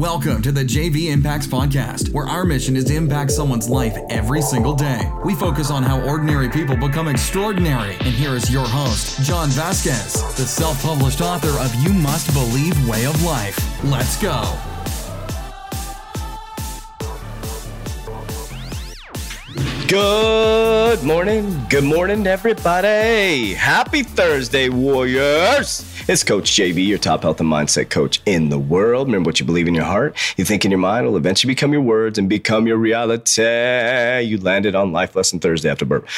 Welcome to the JV Impacts Podcast, where our mission is to impact someone's life every single day. We focus on how ordinary people become extraordinary. And here is your host, John Vasquez, the self published author of You Must Believe Way of Life. Let's go. Good morning. Good morning, everybody. Happy Thursday, Warriors. It's Coach JV, your top health and mindset coach in the world. Remember what you believe in your heart, you think in your mind will eventually become your words and become your reality. You landed on Life Lesson Thursday after burp.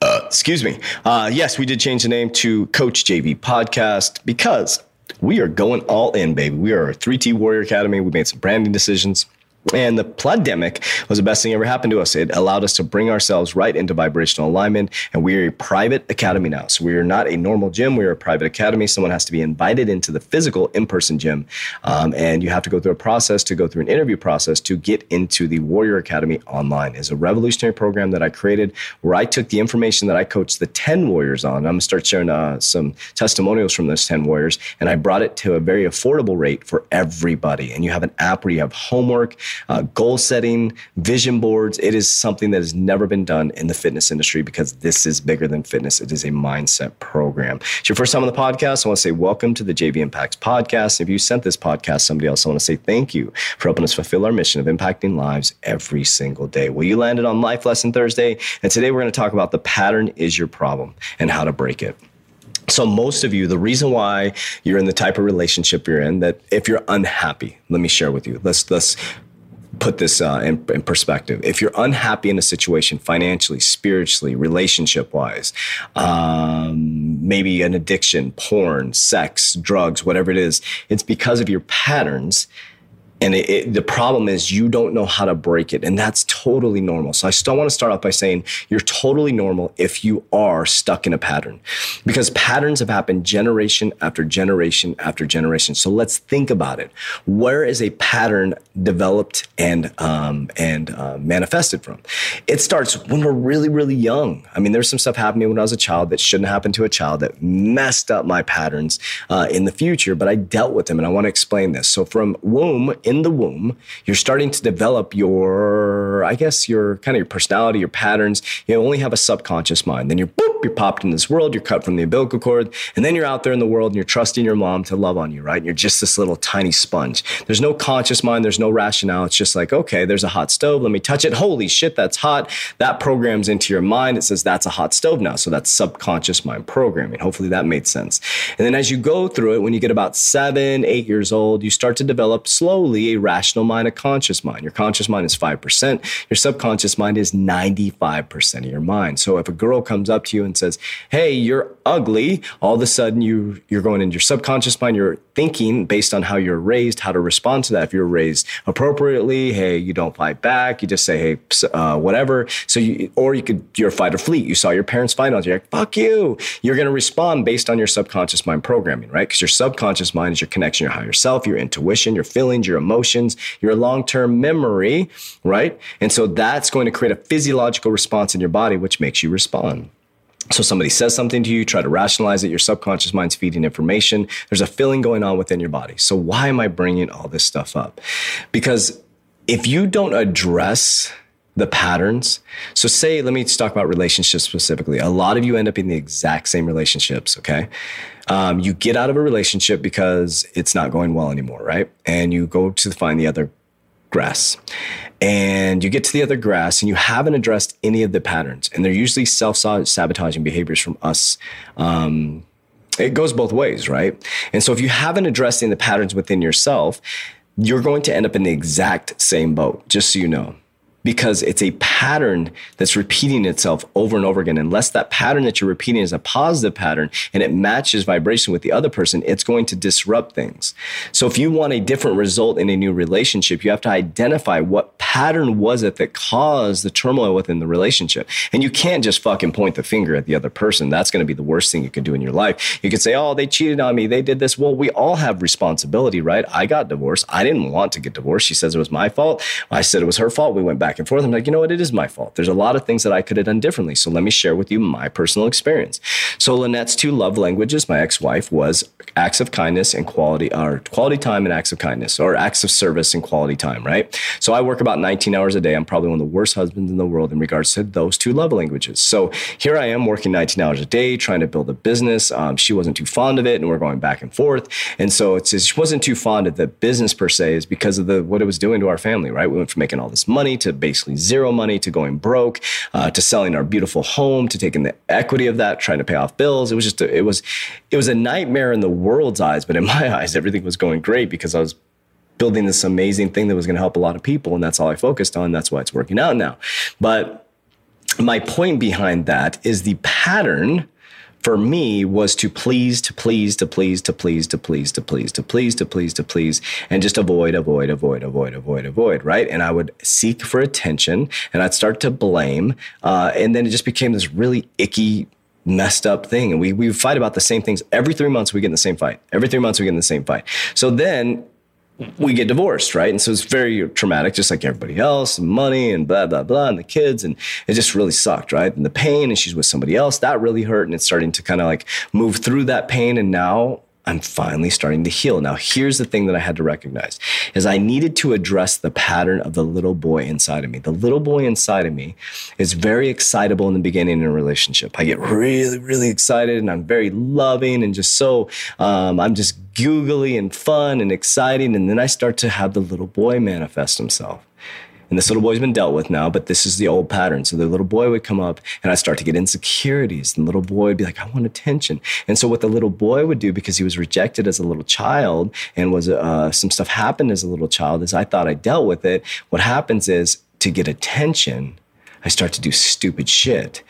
Uh, excuse me. Uh, yes, we did change the name to Coach JV Podcast because we are going all in, baby. We are a 3T Warrior Academy. We made some branding decisions. And the pandemic was the best thing ever happened to us. It allowed us to bring ourselves right into vibrational alignment. And we are a private academy now. So we are not a normal gym. We are a private academy. Someone has to be invited into the physical in person gym. Um, and you have to go through a process to go through an interview process to get into the Warrior Academy online. It's a revolutionary program that I created where I took the information that I coached the 10 Warriors on. I'm going to start sharing uh, some testimonials from those 10 Warriors. And I brought it to a very affordable rate for everybody. And you have an app where you have homework uh, goal setting, vision boards. It is something that has never been done in the fitness industry because this is bigger than fitness. It is a mindset program. It's your first time on the podcast. I want to say welcome to the JV Impacts podcast. If you sent this podcast somebody else, I want to say thank you for helping us fulfill our mission of impacting lives every single day. Well, you landed on Life Lesson Thursday, and today we're going to talk about the pattern is your problem and how to break it. So, most of you, the reason why you're in the type of relationship you're in, that if you're unhappy, let me share with you. Let's let's put this uh, in, in, perspective. If you're unhappy in a situation financially, spiritually, relationship wise, um, maybe an addiction, porn, sex, drugs, whatever it is, it's because of your patterns and it, it, the problem is you don't know how to break it. And that's totally normal. So I still want to start off by saying you're totally normal if you are stuck in a pattern because patterns have happened generation after generation after generation. So let's think about it. Where is a pattern developed and, um, and uh, manifested from? It starts when we're really, really young. I mean, there's some stuff happening when I was a child that shouldn't happen to a child that messed up my patterns uh, in the future, but I dealt with them. And I want to explain this. So from womb, in the womb, you're starting to develop your, I guess, your kind of your personality, your patterns. You only have a subconscious mind. Then you're boop, you're popped in this world, you're cut from the umbilical cord, and then you're out there in the world and you're trusting your mom to love on you, right? And you're just this little tiny sponge. There's no conscious mind, there's no rationale. It's just like, okay, there's a hot stove, let me touch it. Holy shit, that's hot. That programs into your mind. It says that's a hot stove now. So that's subconscious mind programming. Hopefully that made sense. And then as you go through it, when you get about seven, eight years old, you start to develop slowly a rational mind, a conscious mind. Your conscious mind is 5%. Your subconscious mind is 95% of your mind. So if a girl comes up to you and says, Hey, you're ugly, all of a sudden you, you're going into your subconscious mind, you're thinking based on how you're raised, how to respond to that. If you're raised appropriately, hey, you don't fight back, you just say, hey, uh, whatever. So you, or you could, you're fight or fleet. You saw your parents fight on you, you're like, fuck you. You're going to respond based on your subconscious mind programming, right? Because your subconscious mind is your connection, your higher self, your intuition, your feelings, your emotions, your long term memory, right? And so that's going to create a physiological response in your body, which makes you respond. So somebody says something to you, try to rationalize it. Your subconscious mind's feeding information. There's a feeling going on within your body. So why am I bringing all this stuff up? Because if you don't address the patterns. So say, let me talk about relationships specifically. A lot of you end up in the exact same relationships. Okay. Um, you get out of a relationship because it's not going well anymore, right? And you go to find the other grass. and you get to the other grass and you haven't addressed any of the patterns. And they're usually self sabotaging behaviors from us. Um, it goes both ways, right? And so if you haven't addressed any of the patterns within yourself, you're going to end up in the exact same boat, just so you know because it's a pattern that's repeating itself over and over again. Unless that pattern that you're repeating is a positive pattern and it matches vibration with the other person, it's going to disrupt things. So if you want a different result in a new relationship, you have to identify what pattern was it that caused the turmoil within the relationship. And you can't just fucking point the finger at the other person. That's going to be the worst thing you can do in your life. You could say, oh, they cheated on me. They did this. Well, we all have responsibility, right? I got divorced. I didn't want to get divorced. She says it was my fault. I said it was her fault. We went back back and forth. I'm like, you know what? It is my fault. There's a lot of things that I could have done differently. So let me share with you my personal experience. So Lynette's two love languages, my ex-wife, was acts of kindness and quality, or quality time and acts of kindness, or acts of service and quality time, right? So I work about 19 hours a day. I'm probably one of the worst husbands in the world in regards to those two love languages. So here I am working 19 hours a day, trying to build a business. Um, she wasn't too fond of it, and we're going back and forth. And so it's she wasn't too fond of the business per se, is because of the what it was doing to our family, right? We went from making all this money to basically zero money to going broke, uh, to selling our beautiful home, to taking the equity of that, trying to pay off bills. It was just a, it was it was a nightmare in the world's eyes, but in my eyes, everything was going great because I was building this amazing thing that was going to help a lot of people, and that's all I focused on. That's why it's working out now. But my point behind that is the pattern for me was to please, to please, to please, to please, to please, to please, to please, to please, to please, and just avoid, avoid, avoid, avoid, avoid, avoid, right? And I would seek for attention and I'd start to blame. Uh, and then it just became this really icky, messed up thing. And we, we fight about the same things. Every three months, we get in the same fight. Every three months, we get in the same fight. So then we get divorced, right? And so it's very traumatic, just like everybody else, and money and blah, blah, blah, and the kids. And it just really sucked, right? And the pain, and she's with somebody else, that really hurt. And it's starting to kind of like move through that pain. And now I'm finally starting to heal. Now, here's the thing that I had to recognize is I needed to address the pattern of the little boy inside of me. The little boy inside of me is very excitable in the beginning in a relationship. I get really, really excited and I'm very loving and just so, um, I'm just googly and fun and exciting. And then I start to have the little boy manifest himself. And this little boy's been dealt with now, but this is the old pattern. So the little boy would come up and I'd start to get insecurities. And the little boy would be like, I want attention. And so what the little boy would do, because he was rejected as a little child and was uh, some stuff happened as a little child, is I thought I dealt with it. What happens is to get attention, I start to do stupid shit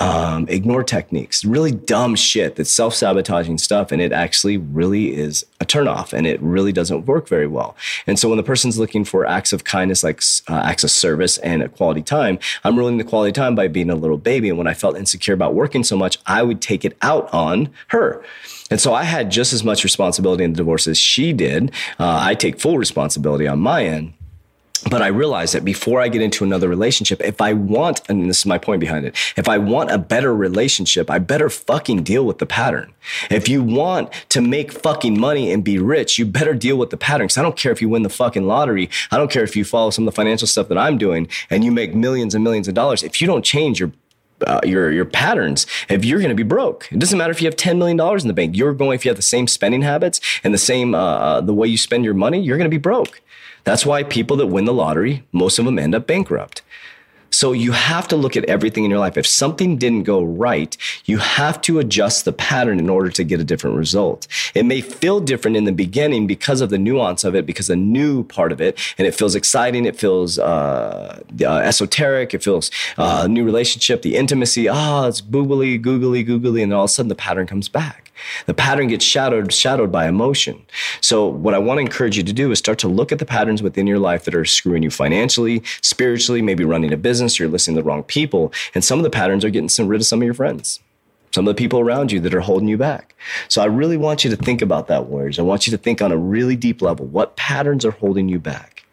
um, ignore techniques, really dumb shit that's self sabotaging stuff. And it actually really is a turnoff and it really doesn't work very well. And so when the person's looking for acts of kindness, like uh, acts of service and a quality time, I'm ruling the quality time by being a little baby. And when I felt insecure about working so much, I would take it out on her. And so I had just as much responsibility in the divorce as she did. Uh, I take full responsibility on my end but I realize that before I get into another relationship, if I want, and this is my point behind it, if I want a better relationship, I better fucking deal with the pattern. If you want to make fucking money and be rich, you better deal with the pattern. Cause I don't care if you win the fucking lottery. I don't care if you follow some of the financial stuff that I'm doing and you make millions and millions of dollars. If you don't change your uh, your your patterns if you're going to be broke it doesn't matter if you have 10 million dollars in the bank you're going if you have the same spending habits and the same uh, uh the way you spend your money you're going to be broke that's why people that win the lottery, most of them end up bankrupt. So you have to look at everything in your life. If something didn't go right, you have to adjust the pattern in order to get a different result. It may feel different in the beginning because of the nuance of it, because a new part of it, and it feels exciting. It feels uh, uh, esoteric. It feels uh, new relationship, the intimacy. Ah, oh, it's boogly, googly, googly, and all of a sudden the pattern comes back. The pattern gets shadowed, shadowed by emotion. So, what I want to encourage you to do is start to look at the patterns within your life that are screwing you financially, spiritually, maybe running a business, you're listening to the wrong people. And some of the patterns are getting some, rid of some of your friends some of the people around you that are holding you back. So I really want you to think about that, warriors. I want you to think on a really deep level what patterns are holding you back.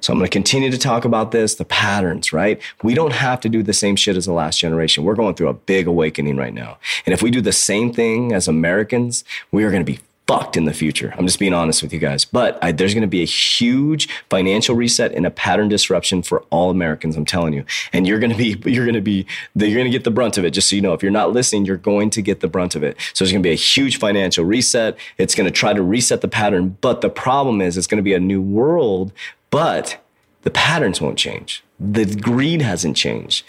So I'm going to continue to talk about this, the patterns, right? We don't have to do the same shit as the last generation. We're going through a big awakening right now. And if we do the same thing as Americans, we are going to be fucked in the future. I'm just being honest with you guys. But I, there's going to be a huge financial reset and a pattern disruption for all Americans. I'm telling you, and you're going to be you're going to be you're going to get the brunt of it. Just so you know, if you're not listening, you're going to get the brunt of it. So there's going to be a huge financial reset. It's going to try to reset the pattern. But the problem is, it's going to be a new world but The patterns won't change. The greed hasn't changed.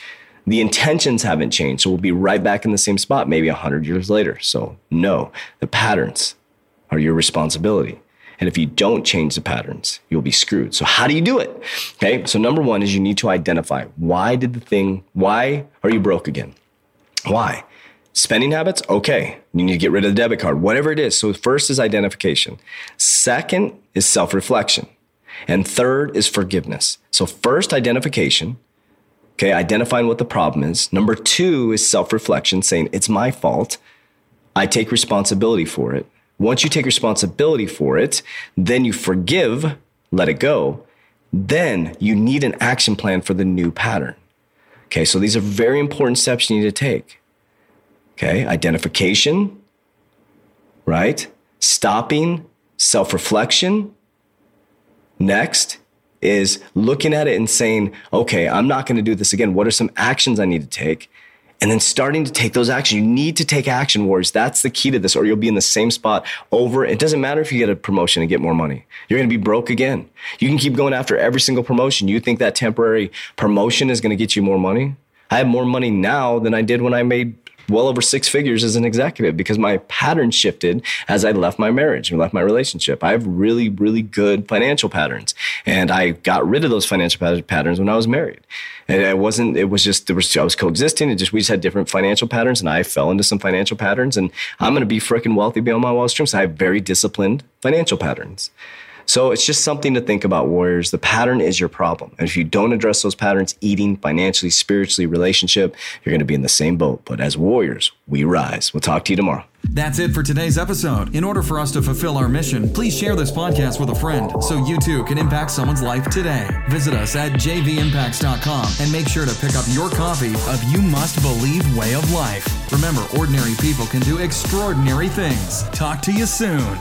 The intentions haven't changed. So we'll be right back in the same spot, maybe 100 years later. So, no, the patterns are your responsibility. And if you don't change the patterns, you'll be screwed. So how do you do it? Okay. So number one is you need to identify why did the thing, why are you broke again? Why? Spending habits? Okay. You need to get rid of the debit card, whatever it is. So first is identification. Second is self-reflection. And third is forgiveness. So first identification. Okay. Identifying what the problem is. Number two is self-reflection, saying it's my fault. I take responsibility for it. Once you take responsibility for it, then you forgive, let it go. Then you need an action plan for the new pattern. Okay, so these are very important steps you need to take. Okay, identification, right? Stopping, self reflection. Next is looking at it and saying, okay, I'm not going to do this again. What are some actions I need to take? And then starting to take those actions. You need to take action, Warriors. That's the key to this, or you'll be in the same spot over. It doesn't matter if you get a promotion and get more money. You're going to be broke again. You can keep going after every single promotion. You think that temporary promotion is going to get you more money? I have more money now than I did when I made well over six figures as an executive because my pattern shifted as I left my marriage and left my relationship. I have really, really good financial patterns. And I got rid of those financial patterns when I was married. And it wasn't, it was just, there was, I was coexisting. It just, we just had different financial patterns and I fell into some financial patterns and I'm going to be freaking wealthy beyond my wildest dreams. So I have very disciplined financial patterns. So it's just something to think about, warriors. The pattern is your problem. And if you don't address those patterns, eating, financially, spiritually, relationship, you're going to be in the same boat. But as warriors, we rise. We'll talk to you tomorrow. That's it for today's episode. In order for us to fulfill our mission, please share this podcast with a friend so you too can impact someone's life today. Visit us at jvimpacts.com and make sure to pick up your copy of You Must Believe Way of Life. Remember, ordinary people can do extraordinary things. Talk to you soon.